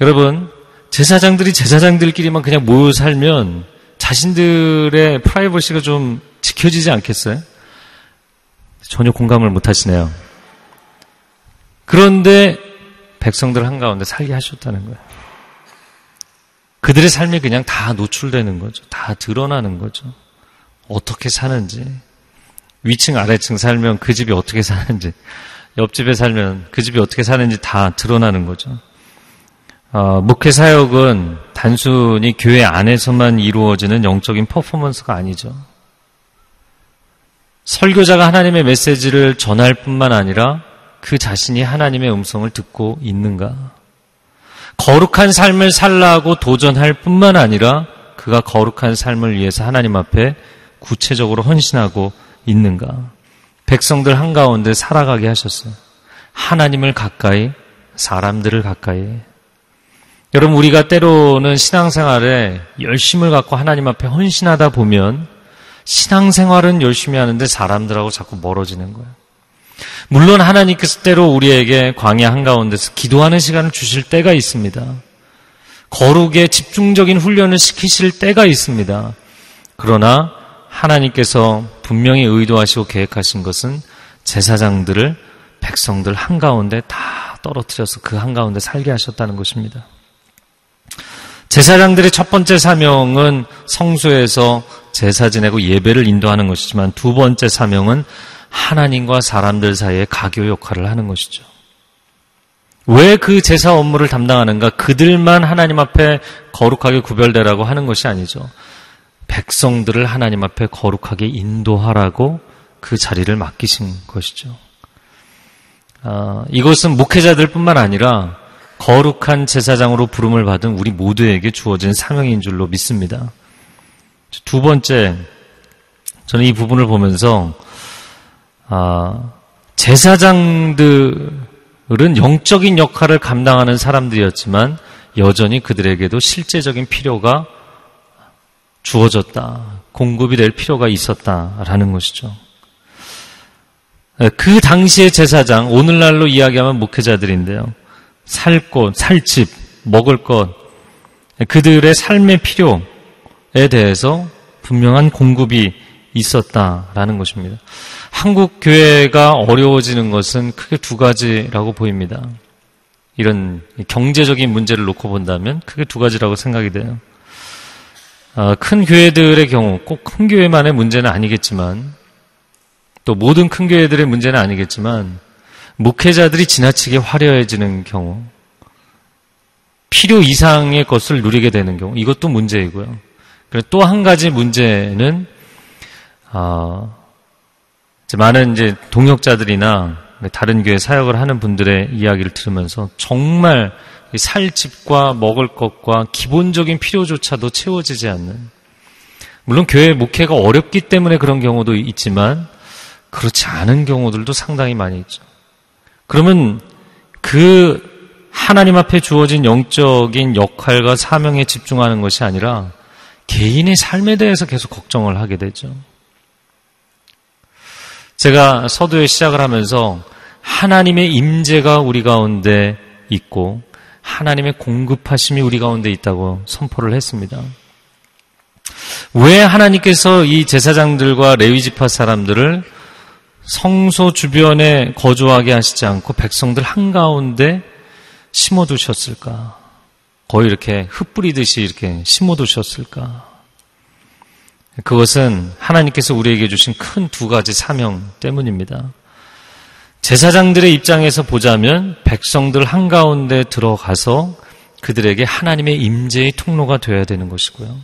Speaker 4: 여러분 제사장들이 제사장들끼리만 그냥 모여 살면 자신들의 프라이버시가 좀 지켜지지 않겠어요? 전혀 공감을 못 하시네요. 그런데 백성들 한가운데 살게 하셨다는 거예요. 그들의 삶이 그냥 다 노출되는 거죠. 다 드러나는 거죠. 어떻게 사는지. 위층, 아래층 살면 그 집이 어떻게 사는지. 옆집에 살면 그 집이 어떻게 사는지 다 드러나는 거죠. 어, 목회 사역은 단순히 교회 안에서만 이루어지는 영적인 퍼포먼스가 아니죠. 설교자가 하나님의 메시지를 전할 뿐만 아니라 그 자신이 하나님의 음성을 듣고 있는가? 거룩한 삶을 살라고 도전할 뿐만 아니라 그가 거룩한 삶을 위해서 하나님 앞에 구체적으로 헌신하고 있는가? 백성들 한가운데 살아가게 하셨어요. 하나님을 가까이, 사람들을 가까이. 여러분, 우리가 때로는 신앙생활에 열심을 갖고 하나님 앞에 헌신하다 보면 신앙생활은 열심히 하는데 사람들하고 자꾸 멀어지는 거예요. 물론 하나님께서 때로 우리에게 광야 한가운데서 기도하는 시간을 주실 때가 있습니다. 거룩에 집중적인 훈련을 시키실 때가 있습니다. 그러나 하나님께서 분명히 의도하시고 계획하신 것은 제사장들을 백성들 한가운데 다 떨어뜨려서 그 한가운데 살게 하셨다는 것입니다. 제사장들의 첫 번째 사명은 성소에서 제사 지내고 예배를 인도하는 것이지만 두 번째 사명은 하나님과 사람들 사이에 가교 역할을 하는 것이죠. 왜 그 제사 업무를 담당하는가? 그들만 하나님 앞에 거룩하게 구별되라고 하는 것이 아니죠. 백성들을 하나님 앞에 거룩하게 인도하라고 그 자리를 맡기신 것이죠. 아, 이것은 목회자들뿐만 아니라 거룩한 제사장으로 부름을 받은 우리 모두에게 주어진 사명인 줄로 믿습니다. 두 번째, 저는 이 부분을 보면서 아, 제사장들의 영적인 역할을 감당하는 사람들이었지만 여전히 그들에게도 실제적인 필요가 주어졌다. 공급이 될 필요가 있었다라는 것이죠. 그 당시의 제사장, 오늘날로 이야기하면 목회자들인데요. 살 곳, 살 집, 먹을 것, 그들의 삶의 필요에 대해서 분명한 공급이 있었다라는 것입니다. 한국 교회가 어려워지는 것은 크게 두 가지라고 보입니다. 이런 경제적인 문제를 놓고 본다면 크게 두 가지라고 생각이 돼요. 아, 큰 교회들의 경우 꼭 큰 교회만의 문제는 아니겠지만 또 모든 큰 교회들의 문제는 아니겠지만 목회자들이 지나치게 화려해지는 경우 필요 이상의 것을 누리게 되는 경우 이것도 문제이고요. 또한 가지 문제는 어, 많은 이제 동역자들이나 다른 교회 사역을 하는 분들의 이야기를 들으면서 정말 살 집과 먹을 것과 기본적인 필요조차도 채워지지 않는 물론 교회 목회가 어렵기 때문에 그런 경우도 있지만 그렇지 않은 경우들도 상당히 많이 있죠. 그러면 그 하나님 앞에 주어진 영적인 역할과 사명에 집중하는 것이 아니라 개인의 삶에 대해서 계속 걱정을 하게 되죠. 제가 서두에 시작을 하면서 하나님의 임재가 우리 가운데 있고 하나님의 공급하심이 우리 가운데 있다고 선포를 했습니다. 왜 하나님께서 이 제사장들과 레위 지파 사람들을 성소 주변에 거주하게 하시지 않고 백성들 한가운데 심어 두셨을까? 거의 이렇게 흩뿌리듯이 이렇게 심어 두셨을까? 그것은 하나님께서 우리에게 주신 큰 두 가지 사명 때문입니다. 제사장들의 입장에서 보자면 백성들 한가운데 들어가서 그들에게 하나님의 임재의 통로가 되어야 되는 것이고요.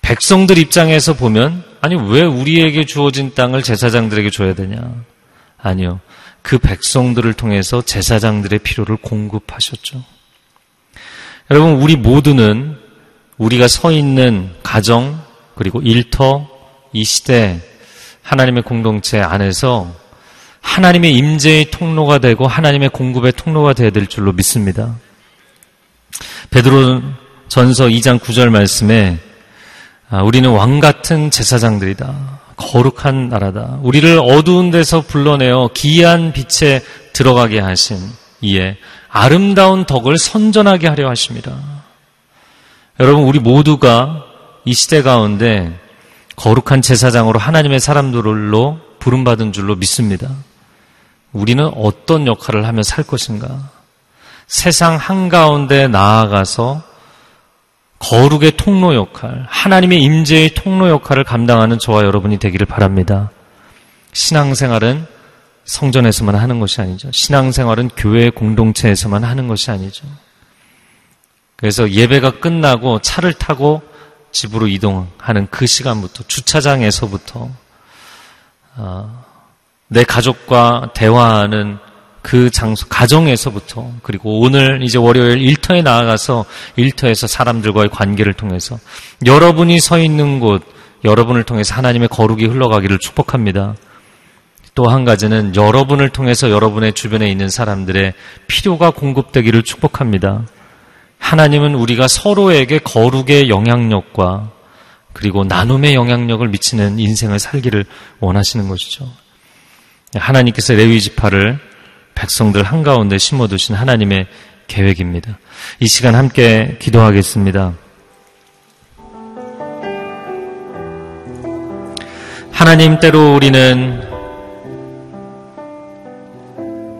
Speaker 4: 백성들 입장에서 보면 아니 왜 우리에게 주어진 땅을 제사장들에게 줘야 되냐? 아니요. 그 백성들을 통해서 제사장들의 필요를 공급하셨죠. 여러분 우리 모두는 우리가 서 있는 가정 그리고 일터 이 시대 하나님의 공동체 안에서 하나님의 임재의 통로가 되고 하나님의 공급의 통로가 되어야 될 줄로 믿습니다. 베드로 전서 2장 9절 말씀에 아, 우리는 왕 같은 제사장들이다. 거룩한 나라다. 우리를 어두운 데서 불러내어 기이한 빛에 들어가게 하신 이에 아름다운 덕을 선전하게 하려 하십니다. 여러분, 우리 모두가 이 시대 가운데 거룩한 제사장으로 하나님의 사람들로 부름받은 줄로 믿습니다. 우리는 어떤 역할을 하며 살 것인가? 세상 한가운데 나아가서 거룩의 통로 역할, 하나님의 임재의 통로 역할을 감당하는 저와 여러분이 되기를 바랍니다. 신앙생활은 성전에서만 하는 것이 아니죠. 신앙생활은 교회 공동체에서만 하는 것이 아니죠. 그래서 예배가 끝나고 차를 타고 집으로 이동하는 그 시간부터 주차장에서부터 어, 내 가족과 대화하는 그 장소, 가정에서부터, 그리고 오늘 이제 월요일 일터에 나아가서 일터에서 사람들과의 관계를 통해서 여러분이 서 있는 곳, 여러분을 통해서 하나님의 거룩이 흘러가기를 축복합니다. 또 한 가지는 여러분을 통해서 여러분의 주변에 있는 사람들의 필요가 공급되기를 축복합니다. 하나님은 우리가 서로에게 거룩의 영향력과 그리고 나눔의 영향력을 미치는 인생을 살기를 원하시는 것이죠. 하나님께서 레위 지파를 백성들 한가운데 심어두신 하나님의 계획입니다. 이 시간 함께 기도하겠습니다. 하나님 때로 우리는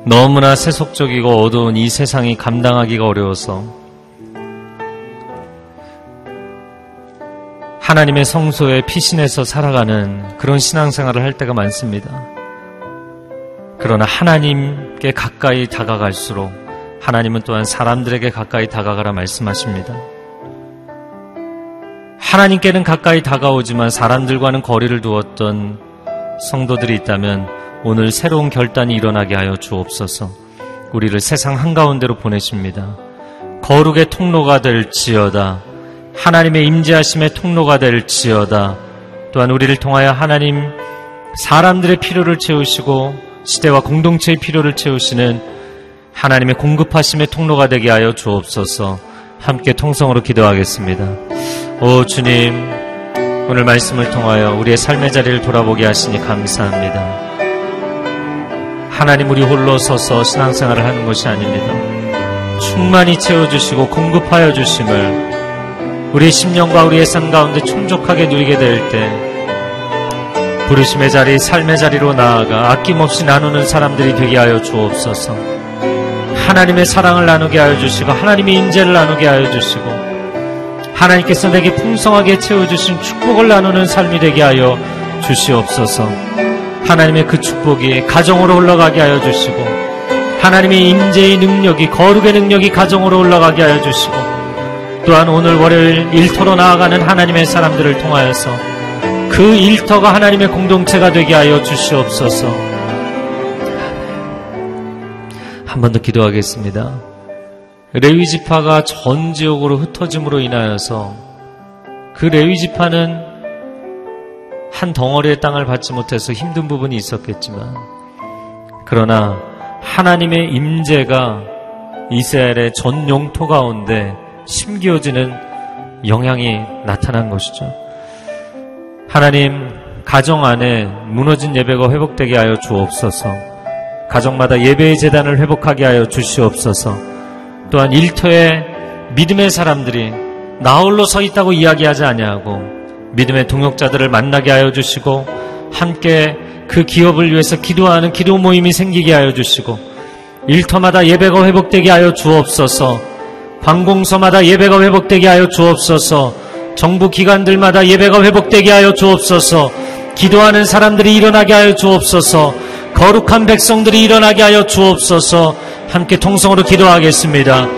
Speaker 4: 너무나 세속적이고 어두운 이 세상이 감당하기가 어려워서 하나님의 성소에 피신해서 살아가는 그런 신앙생활을 할 때가 많습니다. 그러나 하나님께 가까이 다가갈수록 하나님은 또한 사람들에게 가까이 다가가라 말씀하십니다. 하나님께는 가까이 다가오지만 사람들과는 거리를 두었던 성도들이 있다면 오늘 새로운 결단이 일어나게 하여 주옵소서. 우리를 세상 한가운데로 보내십니다. 거룩의 통로가 될 지어다. 하나님의 임재하심의 통로가 될 지어다. 또한 우리를 통하여 하나님 사람들의 필요를 채우시고 시대와 공동체의 필요를 채우시는 하나님의 공급하심의 통로가 되게 하여 주옵소서 함께 통성으로 기도하겠습니다. 오 주님, 오늘 말씀을 통하여 우리의 삶의 자리를 돌아보게 하시니 감사합니다. 하나님 우리 홀로 서서 신앙생활을 하는 것이 아닙니다. 충만히 채워주시고 공급하여 주심을 우리의 심령과 우리의 삶 가운데充足하게 누리게 될 때, 부르심의 자리, 삶의 자리로 나아가 아낌없이 나누는 사람들이 되게 하여 주옵소서. 하나님의 사랑을 나누게 하여 주시고 하나님의 임재를 나누게 하여 주시고 하나님께서 내게 풍성하게 채워주신 축복을 나누는 삶이 되게 하여 주시옵소서. 하나님의 그 축복이 가정으로 올라가게 하여 주시고 하나님의 임재의 능력이 거룩의 능력이 가정으로 올라가게 하여 주시고 또한 오늘 월요일 일터로 나아가는 하나님의 사람들을 통하여서 그 일터가 하나님의 공동체가 되게 하여 주시옵소서. 한 번 더 기도하겠습니다. 레위 지파가 전 지역으로 흩어짐으로 인하여서 그 레위 지파는 한 덩어리의 땅을 받지 못해서 힘든 부분이 있었겠지만 그러나 하나님의 임재가 이스라엘의 전 영토 가운데 심기어지는 영향이 나타난 것이죠. 하나님, 가정 안에 무너진 예배가 회복되게 하여 주옵소서. 가정마다 예배의 재단을 회복하게 하여 주시옵소서. 또한 일터에 믿음의 사람들이 나홀로 서 있다고 이야기하지 아니하고 믿음의 동역자들을 만나게 하여 주시고 함께 그 기업을 위해서 기도하는 기도 모임이 생기게 하여 주시고 일터마다 예배가 회복되게 하여 주옵소서. 관공서마다 예배가 회복되게 하여 주옵소서. 정부 기관들마다 예배가 회복되게 하여 주옵소서. 기도하는 사람들이 일어나게 하여 주옵소서. 거룩한 백성들이 일어나게 하여 주옵소서. 함께 통성으로 기도하겠습니다.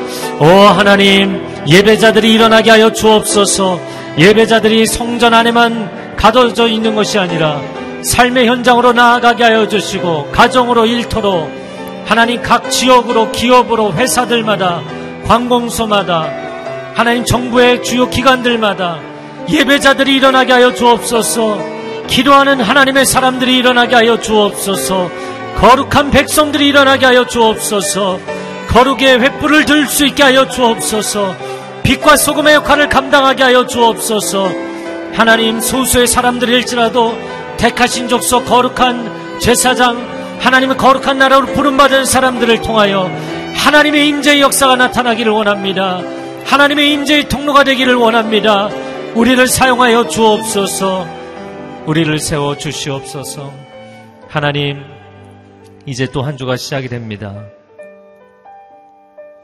Speaker 4: 오 하나님, 예배자들이 일어나게 하여 주옵소서. 예배자들이 성전 안에만 가둬져 있는 것이 아니라 삶의 현장으로 나아가게 하여 주시고 가정으로 일터로 하나님 각 지역으로 기업으로 회사들마다 관공서마다 하나님 정부의 주요 기관들마다 예배자들이 일어나게 하여 주옵소서. 기도하는 하나님의 사람들이 일어나게 하여 주옵소서. 거룩한 백성들이 일어나게 하여 주옵소서. 거룩의 횃불을 들 수 있게 하여 주옵소서. 빛과 소금의 역할을 감당하게 하여 주옵소서. 하나님 소수의 사람들일지라도 택하신 족속 거룩한 제사장 하나님의 거룩한 나라로 부름받은 사람들을 통하여 하나님의 임재의 역사가 나타나기를 원합니다. 하나님의 임재의 통로가 되기를 원합니다. 우리를 사용하여 주옵소서. 우리를 세워 주시옵소서. 하나님, 이제 또 한 주가 시작이 됩니다.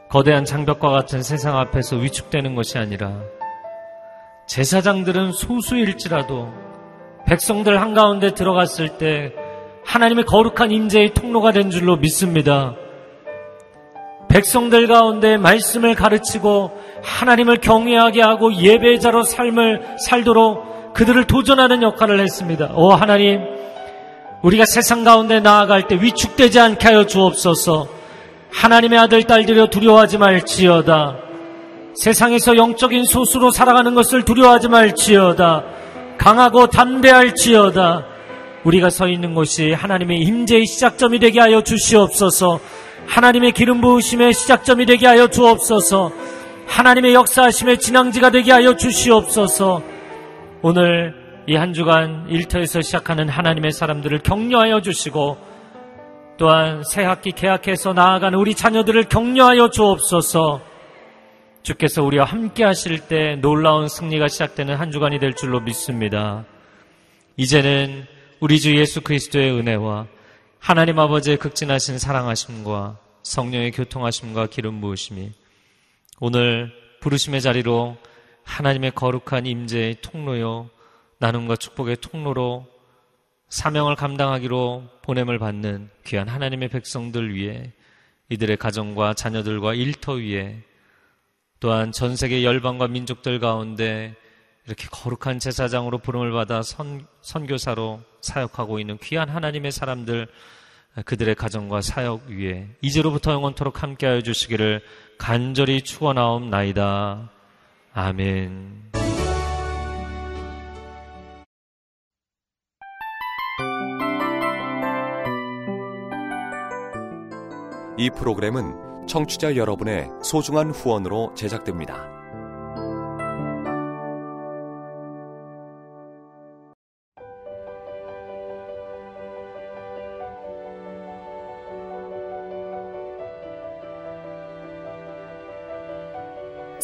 Speaker 4: 거대한 장벽과 같은 세상 앞에서 위축되는 것이 아니라 제사장들은 소수일지라도 백성들 한가운데 들어갔을 때 하나님의 거룩한 임재의 통로가 된 줄로 믿습니다. 백성들 가운데 말씀을 가르치고 하나님을 경외하게 하고 예배자로 삶을 살도록 그들을 도전하는 역할을 했습니다. 오 하나님, 우리가 세상 가운데 나아갈 때 위축되지 않게 하여 주옵소서. 하나님의 아들 딸들여 두려워하지 말지어다. 세상에서 영적인 소수로 살아가는 것을 두려워하지 말지어다. 강하고 담대할지어다. 우리가 서 있는 곳이 하나님의 임재의 시작점이 되게 하여 주시옵소서. 하나님의 기름 부으심의 시작점이 되게 하여 주옵소서. 하나님의 역사하심의 진앙지가 되게 하여 주시옵소서. 오늘 이 한 주간 일터에서 시작하는 하나님의 사람들을 격려하여 주시고 또한 새 학기 개학해서 나아가는 우리 자녀들을 격려하여 주옵소서. 주께서 우리와 함께 하실 때 놀라운 승리가 시작되는 한 주간이 될 줄로 믿습니다. 이제는 우리 주 예수 그리스도의 은혜와 하나님 아버지의 극진하신 사랑하심과 성령의 교통하심과 기름 부으심이 오늘 부르심의 자리로 하나님의 거룩한 임재의 통로요 나눔과 축복의 통로로 사명을 감당하기로 보냄을 받는 귀한 하나님의 백성들 위해 이들의 가정과 자녀들과 일터 위에 또한 전 세계 열방과 민족들 가운데 이렇게 거룩한 제사장으로 부름을 받아 선, 선교사로 사역하고 있는 귀한 하나님의 사람들 그들의 가정과 사역 위에 이제로부터 영원토록 함께하여 주시기를 간절히 축원하옵나이다. 아멘.
Speaker 5: 이 프로그램은 청취자 여러분의 소중한 후원으로 제작됩니다.